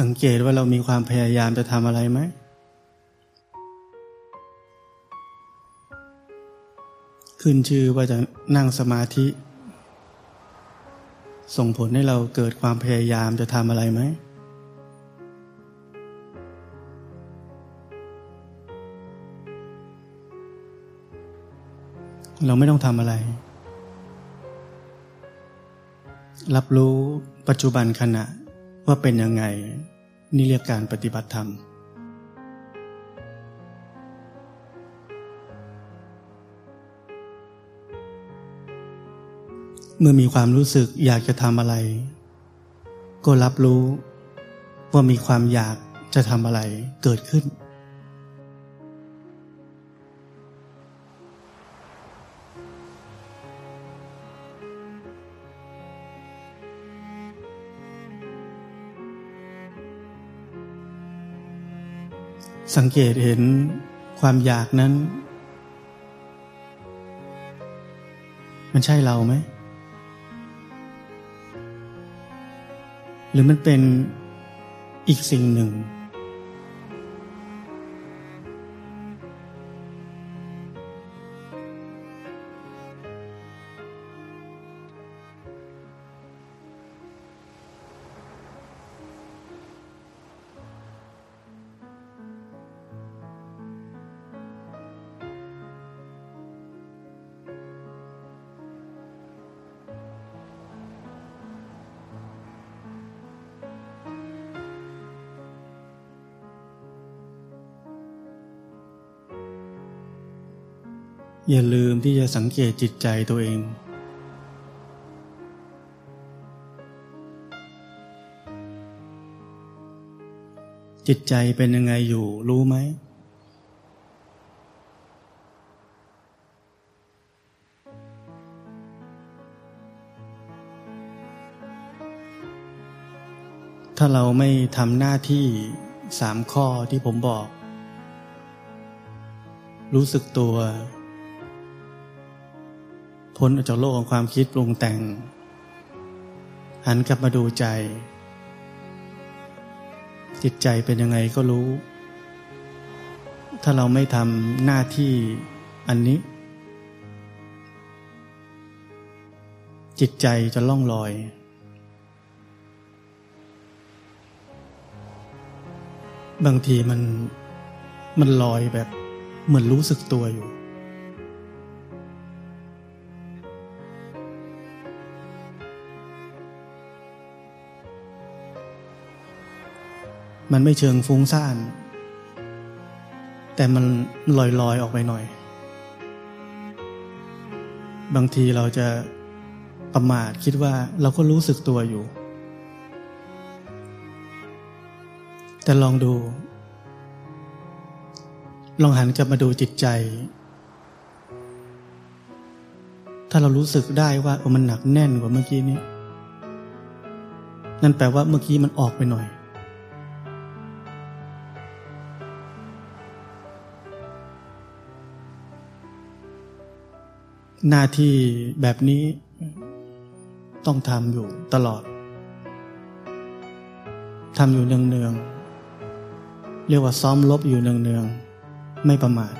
สังเกตว่าเรามีความพยายามจะทำอะไรไหม ขึ้นชื่อว่าจะนั่งสมาธิ ส่งผลให้เราเกิดความพยายามจะทำอะไรไหม เราไม่ต้องทำอะไร รับรู้ปัจจุบันขณะ ว่าเป็นยังไงนี่เรียกการปฏิบัติธรรม เมื่อมีความรู้สึกอยากจะทำอะไร ก็รับรู้ว่ามีความอยากจะทำอะไรเกิดขึ้น สังเกตเห็นความอยากนั้น มันใช่เราไหม หรือมันเป็นอีกสิ่งหนึ่ง อย่าลืมที่จะสังเกตจิตใจตัวเอง จิตใจเป็นยังไงอยู่รู้ไหม ถ้าเราไม่ทำหน้าที่สามข้อที่ผมบอก รู้สึกตัว พ้นออกจากโลกของความคิดปรุงแต่ง หันกลับมาดูใจ จิตใจเป็นยังไงก็รู้ ถ้าเราไม่ทำหน้าที่อันนี้ จิตใจจะล่องลอยบางทีมันมันลอยแบบเหมือนรู้สึกตัวอยู่ มันไม่เชิงฟุ้งซ่าน แต่มันลอยลอยออกไปหน่อย บางทีเราจะประมาทคิดว่าเราก็รู้สึกตัวอยู่ แต่ลองดู ลองหันกลับมาดูจิตใจ ถ้าเรารู้สึกได้ว่ามันหนักแน่นกว่าเมื่อกี้นี้ นั่นแปลว่าเมื่อกี้มันออกไปหน่อย หน้าที่แบบนี้ต้องทำอยู่ตลอดทำอยู่เนืองๆเรียกว่าซ้อมลบอยู่เนืองๆไม่ประมาท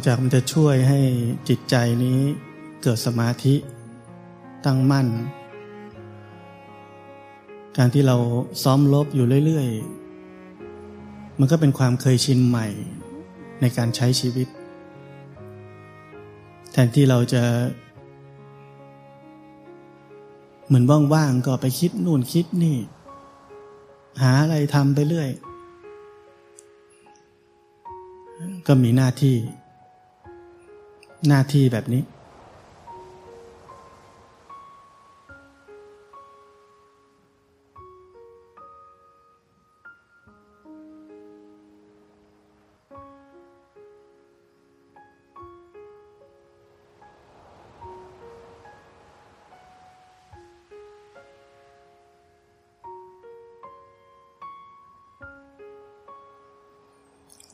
อกจากมันจะช่วยให้จิตใจนี้เกิดสมาธิตั้งมั่น การที่เราซ้อมลบอยู่เรื่อย ๆ มันก็เป็นความเคยชินใหม่ในการใช้ชีวิต แทนที่เราจะ เหมือนว่างๆ ก็ไปคิดนู่นคิดนี่ หาอะไรทำไปเรื่อย ก็มีหน้าที่ หน้าที่แบบนี้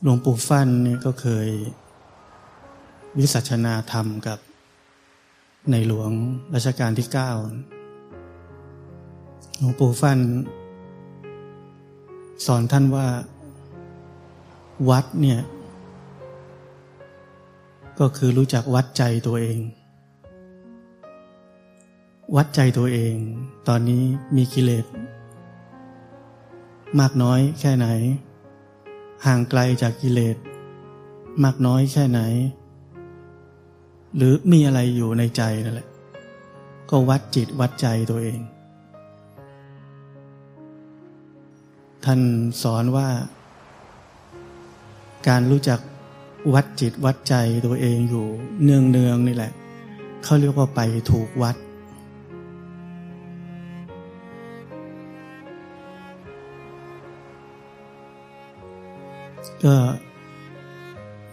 หลวงปู่ฟั่นเนี่ยก็เคย วิสัชนาธรรมกับในหลวงรัชกาลที่เก้าหลวงปู่ฟัน สอนท่านว่าวัดเนี่ย ก็คือรู้จักวัดใจตัวเอง วัดใจตัวเอง ตอนนี้มีกิเลสมากน้อยแค่ไหน ห่างไกลจากกิเลสมากน้อยแค่ไหน หรือมีอะไรอยู่ในใจนั่นแหละ ก็วัดจิตวัดใจตัวเอง ท่านสอนว่า การรู้จักวัดจิตวัดใจตัวเองอยู่เนืองเนืองนี่แหละ เขาเรียกว่าไปถูกวัด ก็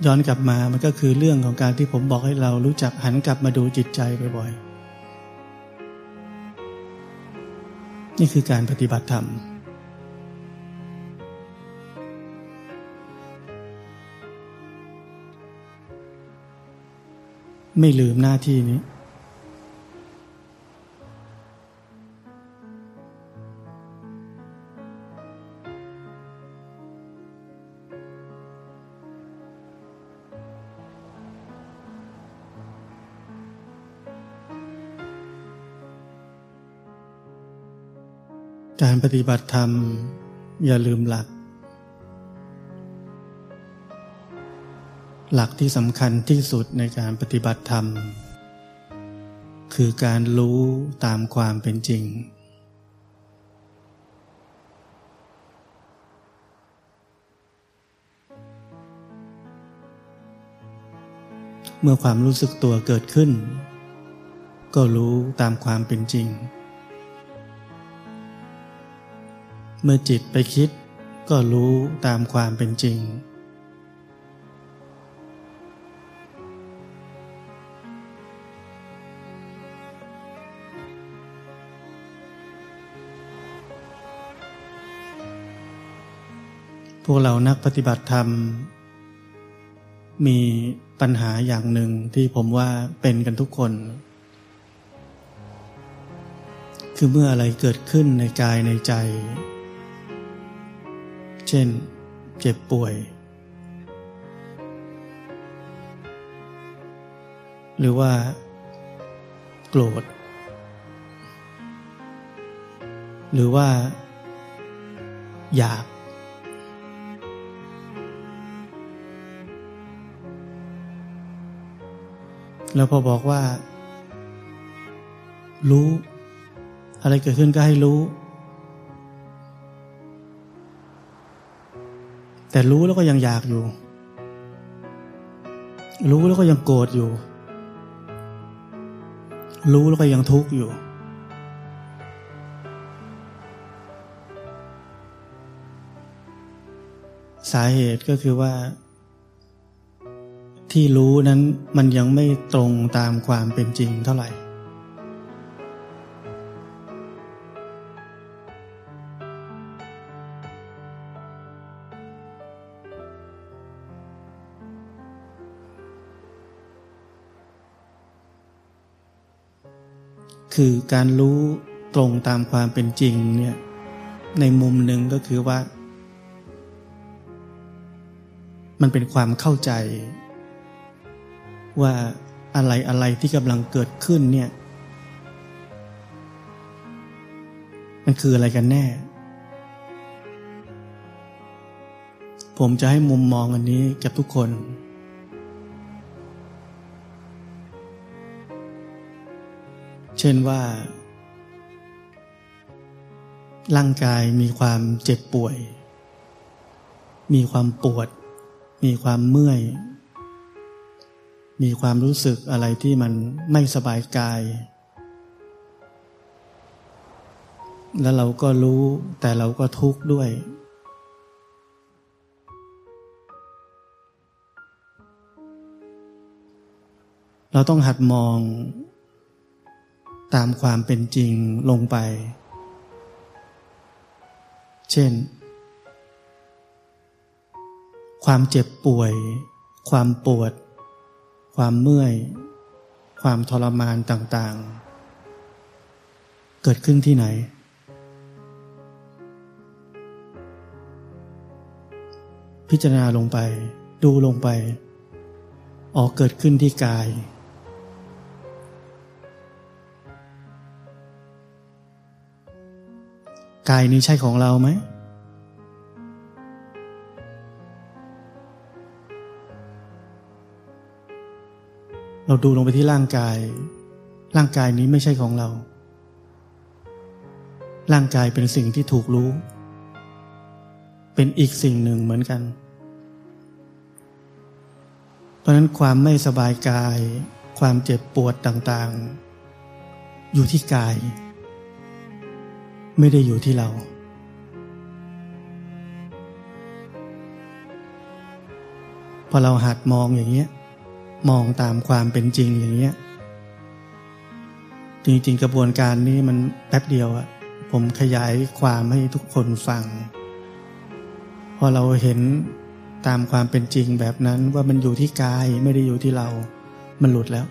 ย้อนกลับมามันก็คือเรื่องของการที่ผมบอกให้เรารู้จักหันกลับมาดูจิตใจบ่อยๆ นี่คือการปฏิบัติธรรม ไม่ลืมหน้าที่นี้ การปฏิบัติธรรม อย่าลืมหลัก หลักที่สำคัญที่สุดในการปฏิบัติธรรม คือการรู้ตามความเป็นจริง เมื่อความรู้สึกตัวเกิดขึ้น ก็รู้ตามความเป็นจริง เมื่อจิตไปคิดก็รู้ตามความเป็นจริง พวกเรานักปฏิบัติธรรม มีปัญหาอย่างหนึ่งที่ผมว่าเป็นกันทุกคน คือเมื่ออะไรเกิดขึ้นในกายในใจ ช่น เจ็บป่วย หรือว่า โกรธ หรือว่า อยาก แล้วพอบอกว่า รู้ อะไรเกิดขึ้นก็ให้รู้ แต่รู้แล้วก็ยังอยากอยู่ รู้แล้วก็ยังโกรธอยู่ รู้แล้วก็ยังทุกข์อยู่ สาเหตุก็คือว่า ที่รู้นั้นมันยังไม่ตรงตามความเป็นจริงเท่าไหร่ คือการรู้ตรงตามความเป็นจริงเนี่ยในมุมหนึ่งก็คือว่า มันเป็นความเข้าใจ ว่าอะไรอะไรที่กำลังเกิดขึ้นเนี่ย มันคืออะไรกันแน่ ผมจะให้มุมมองอันนี้กับทุกคน ช่นว่า ร่างกายมีความเจ็บป่วย มีความปวด มีความเมื่อย มีความรู้สึกอะไรที่มันไม่สบายกาย แล้วเราก็รู้แต่เราก็ทุกข์ด้วยเราต้องหัดมอง ตามความเป็นจริงลงไป เช่น ความเจ็บป่วย ความปวด ความเมื่อย ความทรมานต่างๆ เกิดขึ้นที่ไหน พิจารณาลงไป ดูลงไป ออกเกิดขึ้นที่กาย กายนี้ใช่ของเราไหม เราดูลงไปที่ร่างกาย ร่างกายนี้ไม่ใช่ของเรา ร่างกายเป็นสิ่งที่ถูกรู้ เป็นอีกสิ่งหนึ่งเหมือนกัน เพราะนั้นความไม่สบายกาย ความเจ็บปวดต่างๆ อยู่ที่กาย ไม่ได้อยู่ที่เรา พอเราหัดมองอย่างเงี้ย มองตามความเป็นจริงอย่างเงี้ย จริงๆกระบวนการนี้มันแป๊บเดียวอะผมขยายความให้ทุกคนฟัง พอเราเห็นตามความเป็นจริงแบบนั้นว่ามันอยู่ที่กายไม่ได้อยู่ที่เรา มันหลุดแล้ว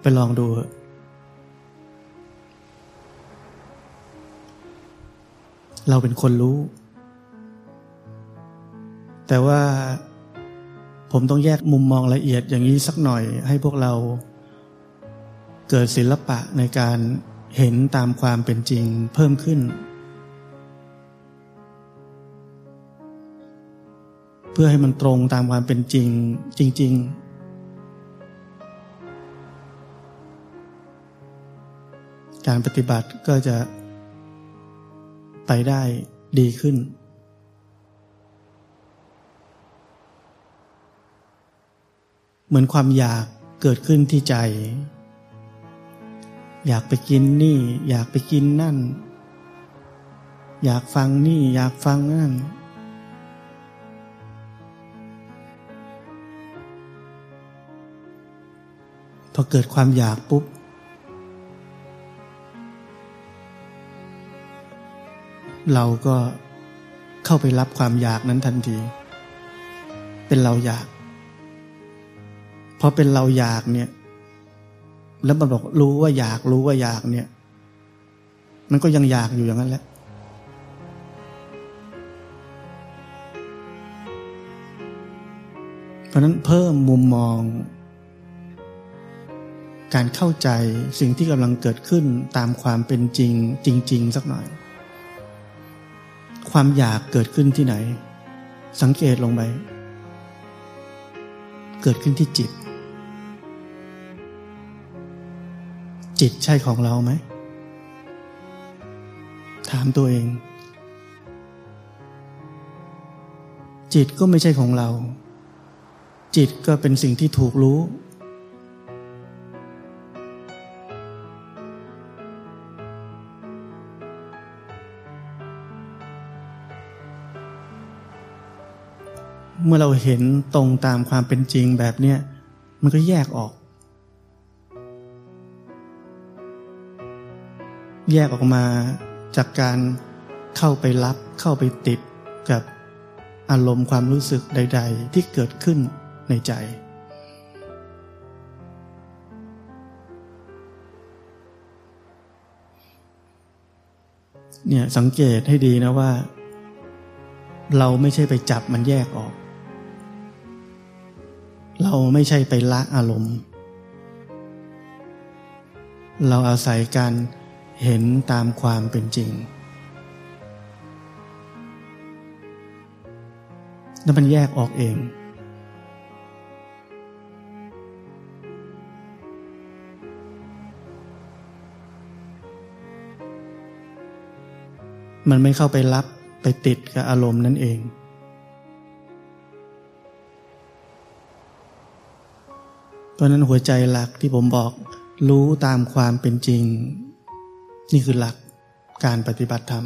ไปลองดู เราเป็นคนรู้ แต่ว่าผมต้องแยกมุมมองละเอียดอย่างนี้สักหน่อย ให้พวกเราเกิดศิลปะในการเห็นตามความเป็นจริงเพิ่มขึ้น เพื่อให้มันตรงตามความเป็นจริงจริง ๆการปฏิบัติก็จะ ไปได้ดีขึ้น เหมือนความอยากเกิดขึ้นที่ใจ อยากไปกินนี่ อยากไปกินนั่น อยากฟังนี่อยากฟังนั่น พอเกิดความอยากปุ๊บ เราก็เข้าไปรับความอยากนั้นทันที เป็นเราอยาก พอเป็นเราอยากเนี่ย แล้วมันบอกรู้ว่าอยากรู้ว่าอยากเนี่ย มันก็ยังอยากอยู่อย่างนั้นแหละเพราะนั้นเพิ่มมุมมอง การเข้าใจสิ่งที่กำลังเกิดขึ้นตามความเป็นจริงจริง ๆ สักหน่อย ความอยากเกิดขึ้นที่ไหน สังเกตลงไป เกิดขึ้นที่จิต จิตใช่ของเราไหม ถามตัวเอง จิตก็ไม่ใช่ของเรา จิตก็เป็นสิ่งที่ถูกรู้ เมื่อเราเห็นตรงตามความเป็นจริงแบบเนี้ยมันก็แยกออก แยกออกมาจากการเข้าไปรับเข้าไปติดกับอารมณ์ความรู้สึกใด ๆ ที่เกิดขึ้นในใจ เนี่ยสังเกตให้ดีนะว่า เราไม่ใช่ไปจับมันแยกออก เราไม่ใช่ไปละอารมณ์ เราอาศัยการเห็นตามความเป็นจริง แล้วมันแยกออกเอง มันไม่เข้าไปรับไปติดกับอารมณ์นั่นเอง เพราะนั้นหัวใจหลักที่ผมบอกรู้ตามความเป็นจริง นี่คือหลักการปฏิบัติธรรม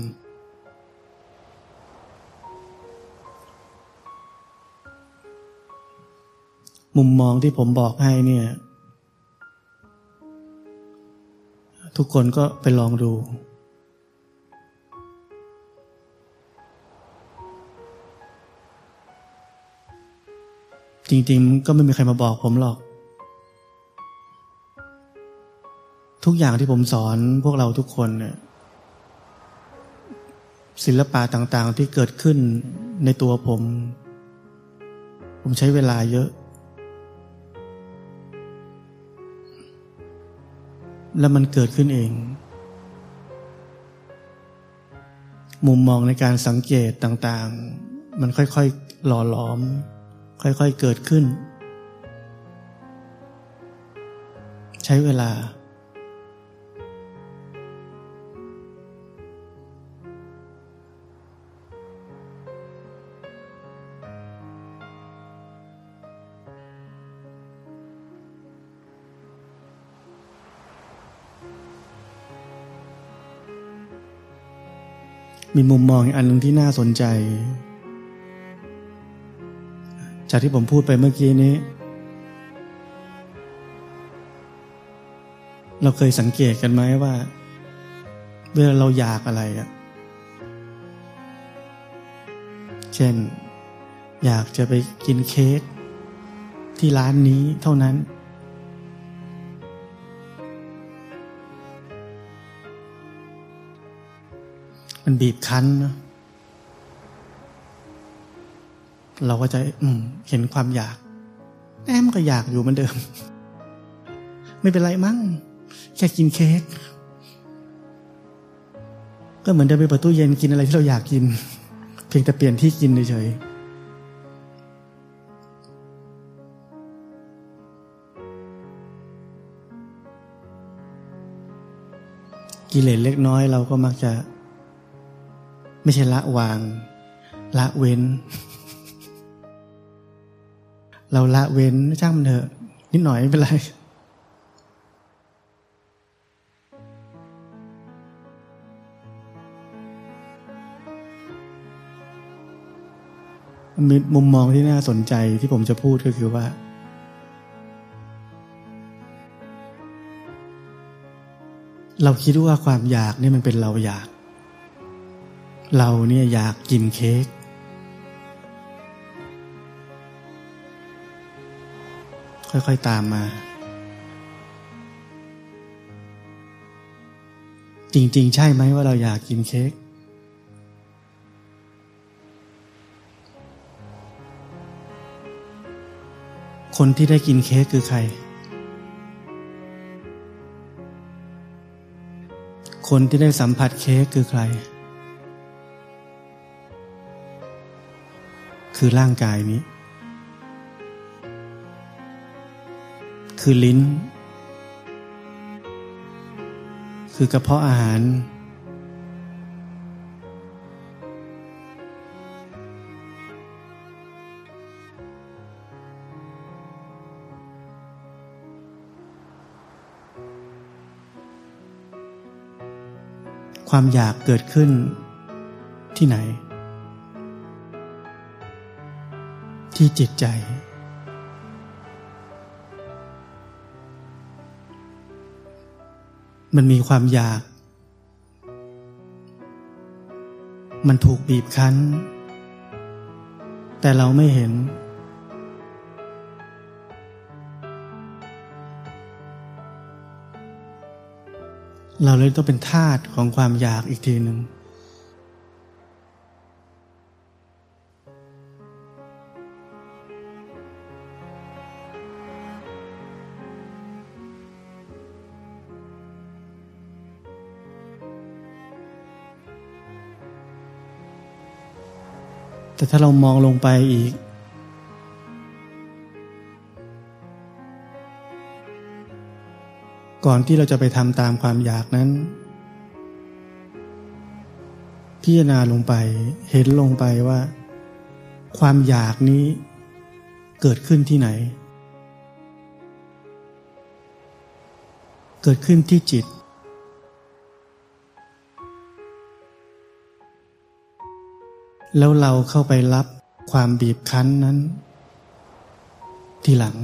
มุมมองที่ผมบอกให้เนี่ย ทุกคนก็ไปลองดู จริงๆก็ไม่มีใครมาบอกผมหรอก ทุกอย่างที่ผมสอนพวกเราทุกคนเนี่ยศิลปะต่างๆที่เกิดขึ้นในตัวผม ผมใช้เวลาเยอะ แล้วมันเกิดขึ้นเอง มุมมองในการสังเกตต่างๆ มันค่อยๆหล่อหลอม ค่อยๆเกิดขึ้น ใช้เวลา มีมุมมองอันหนึ่งที่น่าสนใจ จากที่ผมพูดไปเมื่อกี้นี้ เราเคยสังเกตกันไหมว่าเวลาเราอยากอะไรอะเช่น อยากจะไปกินเค้กที่ร้านนี้เท่านั้น มันบีบคั้นนะเราก็จะอืมเห็นความอยาก แอมก็อยากอยู่เหมือนเดิม ไม่เป็นไรมั้งแค่กินเค้กก็เหมือนเดินไปประตูเย็นกินอะไรที่เราอยากกิน เพียงแต่เปลี่ยนที่กินเฉยกิเลสเล็กน้อยเราก็มักจะ ไม่ใช่ละวาง ละเว้น เราละเว้นจ้างมันเถอะนิดหน่อยไม่เป็นไรมีมุมมองที่น่าสนใจที่ผมจะพูดก็คือว่า เราคิดว่าความอยากนี่มันเป็นเราอยาก เราเนี่ยอยากกินเค้กค่อยๆตามมา จริง ๆ ใช่ไหมว่าเราอยากกินเค้กคนที่ได้กินเค้กคือใคร คนที่ได้สัมผัสเค้กคือใคร คือร่างกายนี้ คือลิ้น คือกระเพาะอาหาร ความอยากเกิดขึ้นที่ไหน ที่จิตใจ มันมีความอยาก มันถูกบีบคั้น แต่เราไม่เห็น เราเลยต้องเป็นทาสของความอยากอีกทีหนึ่ง แต่ถ้าเรามองลงไปอีก ก่อนที่เราจะไปทำตามความอยากนั้น พิจารณาลงไปเห็นลงไปว่า ความอยากนี้เกิดขึ้นที่ไหน เกิดขึ้นที่จิต แล้วเราเข้าไปรับความบีบคั้นนั้น ทีหลัง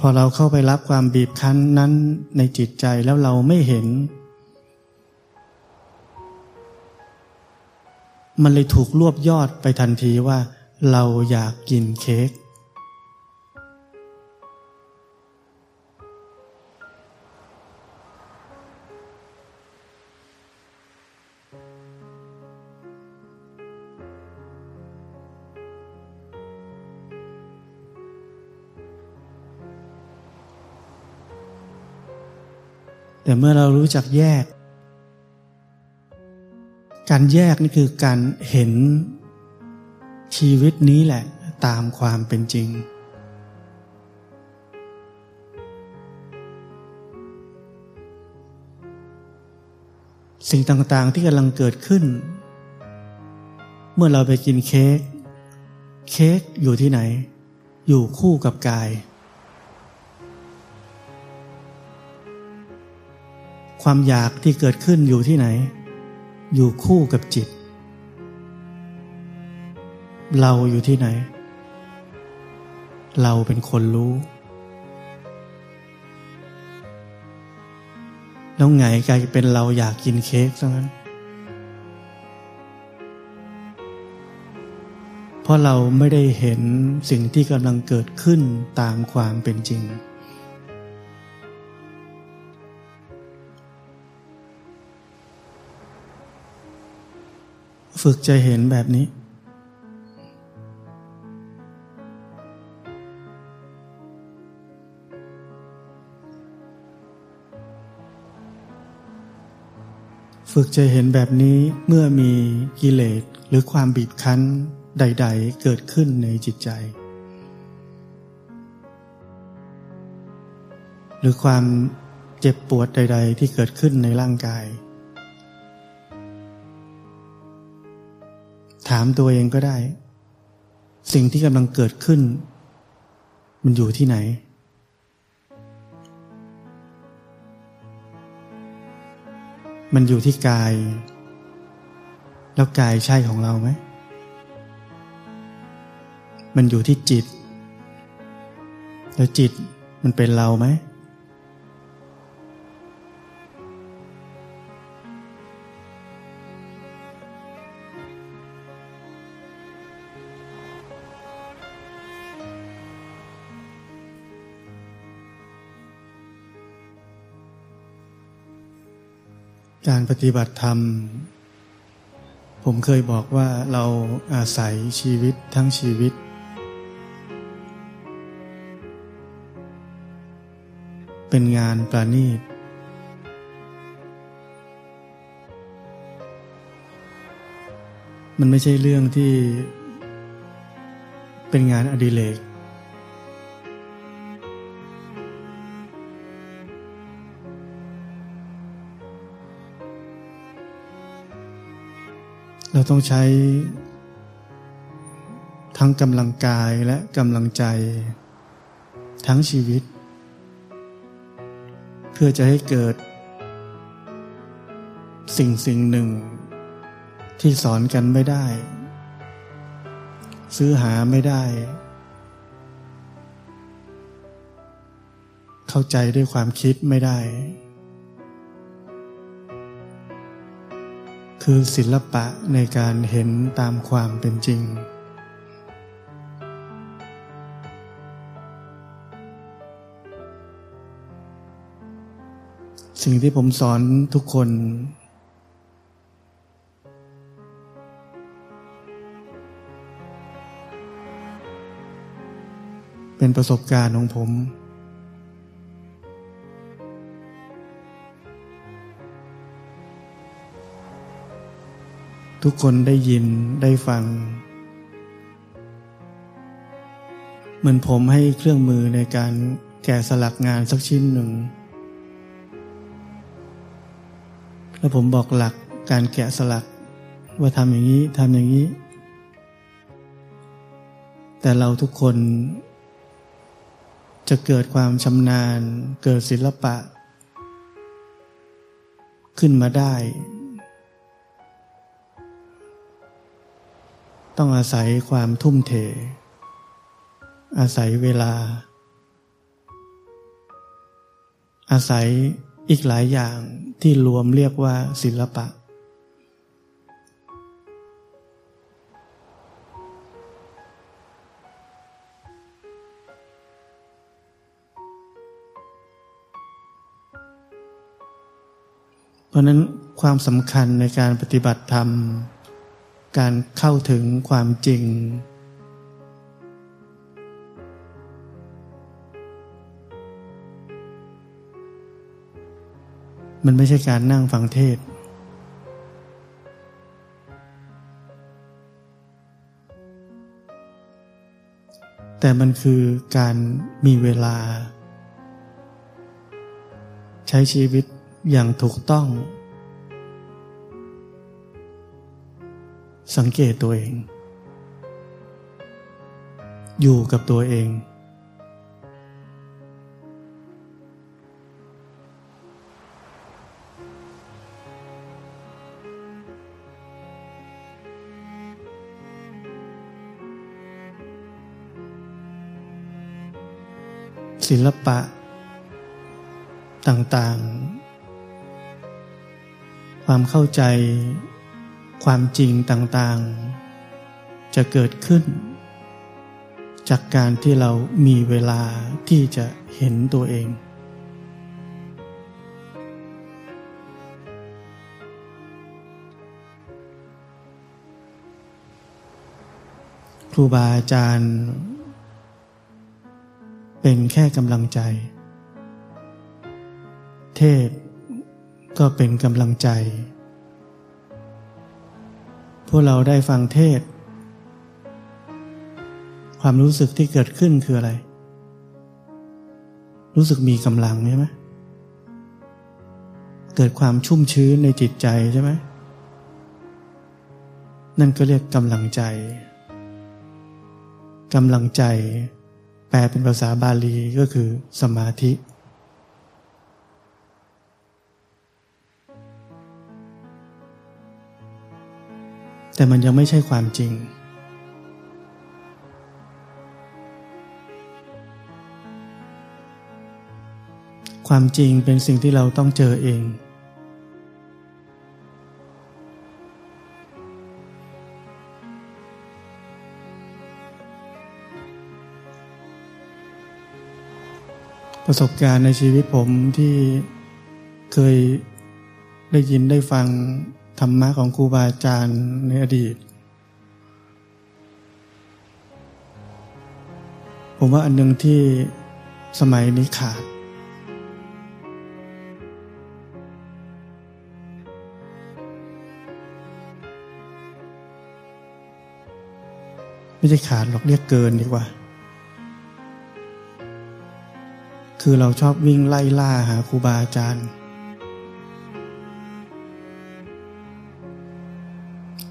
พอเราเข้าไปรับความบีบคั้นนั้นในจิตใจแล้วเราไม่เห็น มันเลยถูกรวบยอดไปทันทีว่า เราอยากกินเค้ก แต่เมื่อเรารู้จักแยก การแยกนี่คือการเห็นชีวิตนี้แหละตามความเป็นจริง สิ่งต่างๆที่กำลังเกิดขึ้น เมื่อเราไปกินเค้ก เค้กอยู่ที่ไหน อยู่คู่กับกาย ความอยากที่เกิดขึ้นอยู่ที่ไหน อยู่คู่กับจิต เราอยู่ที่ไหน เราเป็นคนรู้ แล้วไงกลายเป็นเราอยากกินเค้กซะงั้นเพราะเราไม่ได้เห็นสิ่งที่กำลังเกิดขึ้นตามความเป็นจริง ฝึกจะเห็นแบบนี้ ฝึกจะเห็นแบบนี้เมื่อมีกิเลสหรือความบีบคั้นใด ๆ เกิดขึ้นในจิตใจ หรือความเจ็บปวดใด ๆ ที่เกิดขึ้นในร่างกาย ถามตัวเองก็ได้ สิ่งที่กำลังเกิดขึ้น มันอยู่ที่ไหน มันอยู่ที่กาย แล้วกายใช่ของเราไหม มันอยู่ที่จิต แล้วจิตมันเป็นเราไหม การปฏิบัติธรรม ผมเคยบอกว่าเราอาศัยชีวิตทั้งชีวิต เป็นงานประณีต มันไม่ใช่เรื่องที่เป็นงานอดิเรก เราต้องใช้ ทั้งกำลังกายและกำลังใจ ทั้งชีวิต เพื่อจะให้เกิด สิ่งสิ่งหนึ่ง ที่สอนกันไม่ได้ ซื้อหาไม่ได้ เข้าใจด้วยความคิดไม่ได้ คือศิลปะในการเห็นตามความเป็นจริง สิ่งที่ผมสอนทุกคน เป็นประสบการณ์ของผม ทุกคนได้ยินได้ฟัง เหมือนผมให้เครื่องมือในการแกะสลักงานสักชิ้นหนึ่ง แล้วผมบอกหลักการแกะสลัก ว่าทำอย่างนี้ทำอย่างนี้ แต่เราทุกคน จะเกิดความชำนาญ เกิดศิลปะ ขึ้นมาได้ ต้องอาศัยความทุ่มเท อาศัยเวลา อาศัยอีกหลายอย่างที่รวมเรียกว่าศิลปะ เพราะนั้นความสำคัญในการปฏิบัติธรรม การเข้าถึงความจริง มันไม่ใช่การนั่งฟังเทศ แต่มันคือการมีเวลา ใช้ชีวิตอย่างถูกต้อง สังเกตตัวเอง อยู่กับตัวเอง ศิลปะ ต่างๆ ความเข้าใจ ความจริงต่างๆ จะเกิดขึ้น จากการที่เรามีเวลาที่จะเห็นตัวเอง ครูบาอาจารย์ เป็นแค่กำลังใจ เทศก็เป็นกำลังใจ วกเราได้ฟังเทศ ความรู้สึกที่เกิดขึ้นคืออะไร รู้สึกมีกำลังใช่ไหมเกิดความชุ่มชื้นในจิตใจใช่ไหมนั่นก็เรียกกำลังใจกำลังใจ แปลเป็นภาษาบาลีก็คือสมาธิ แต่มันยังไม่ใช่ความจริง ความจริงเป็นสิ่งที่เราต้องเจอเอง ประสบการณ์ในชีวิตผมที่เคยได้ยินได้ฟัง ธรรมะของครูบาอาจารย์ในอดีต ผมว่าอันหนึ่งที่สมัยนี้ขาด ไม่ใช่ขาดหรอกเรียกเกินดีกว่า คือเราชอบวิ่งไล่ล่าหาครูบาอาจารย์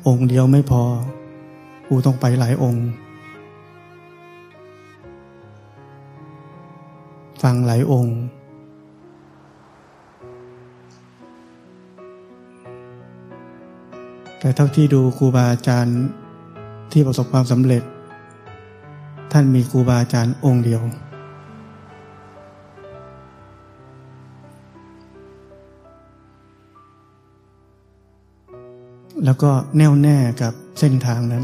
องค์เดียวไม่พอ กูต้องไปหลายองค์ ฟังหลายองค์ แต่เท่าที่ดูครูบาอาจารย์ที่ประสบความสำเร็จ ท่านมีครูบาอาจารย์องค์เดียว แล้วก็แน่วแน่กับเส้นทางนั้น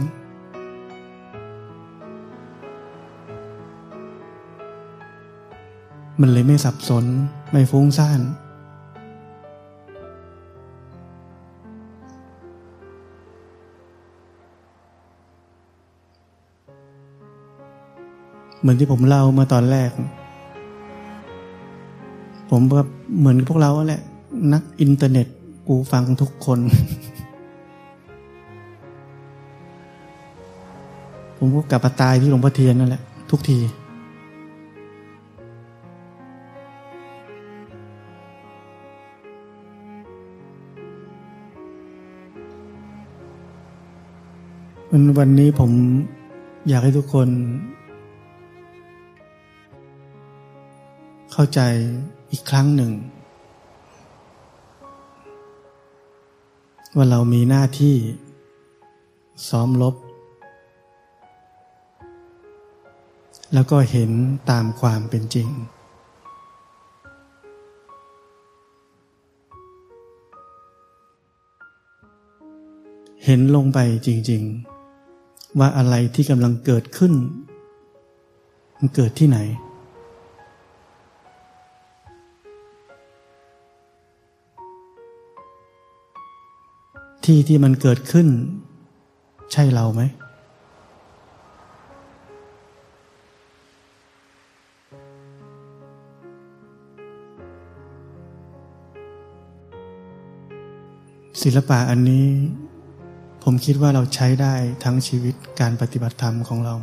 มันเลยไม่สับสน ไม่ฟุ้งซ่าน เหมือนที่ผมเล่ามื่อตอนแรก ผมก็เหมือนพวกเราแหละ นักอินเทอร์เน็ตกูฟังทุกคน ผมก็กลับมาตายที่หลวงพ่อเทียนนั่นแหละทุกที วันวันนี้ผมอยากให้ทุกคน เข้าใจอีกครั้งหนึ่ง ว่าเรามีหน้าที่ซ้อมลบ แล้วก็เห็นตามความเป็นจริง เห็นลงไปจริง ๆ ว่าอะไรที่กำลังเกิดขึ้น มันเกิดที่ไหน ที่ที่มันเกิดขึ้น ใช่เราไหม ศิลปะอันนี้ ผมคิดว่าเราใช้ได้ทั้งชีวิตการปฏิบัติธรรมของเรา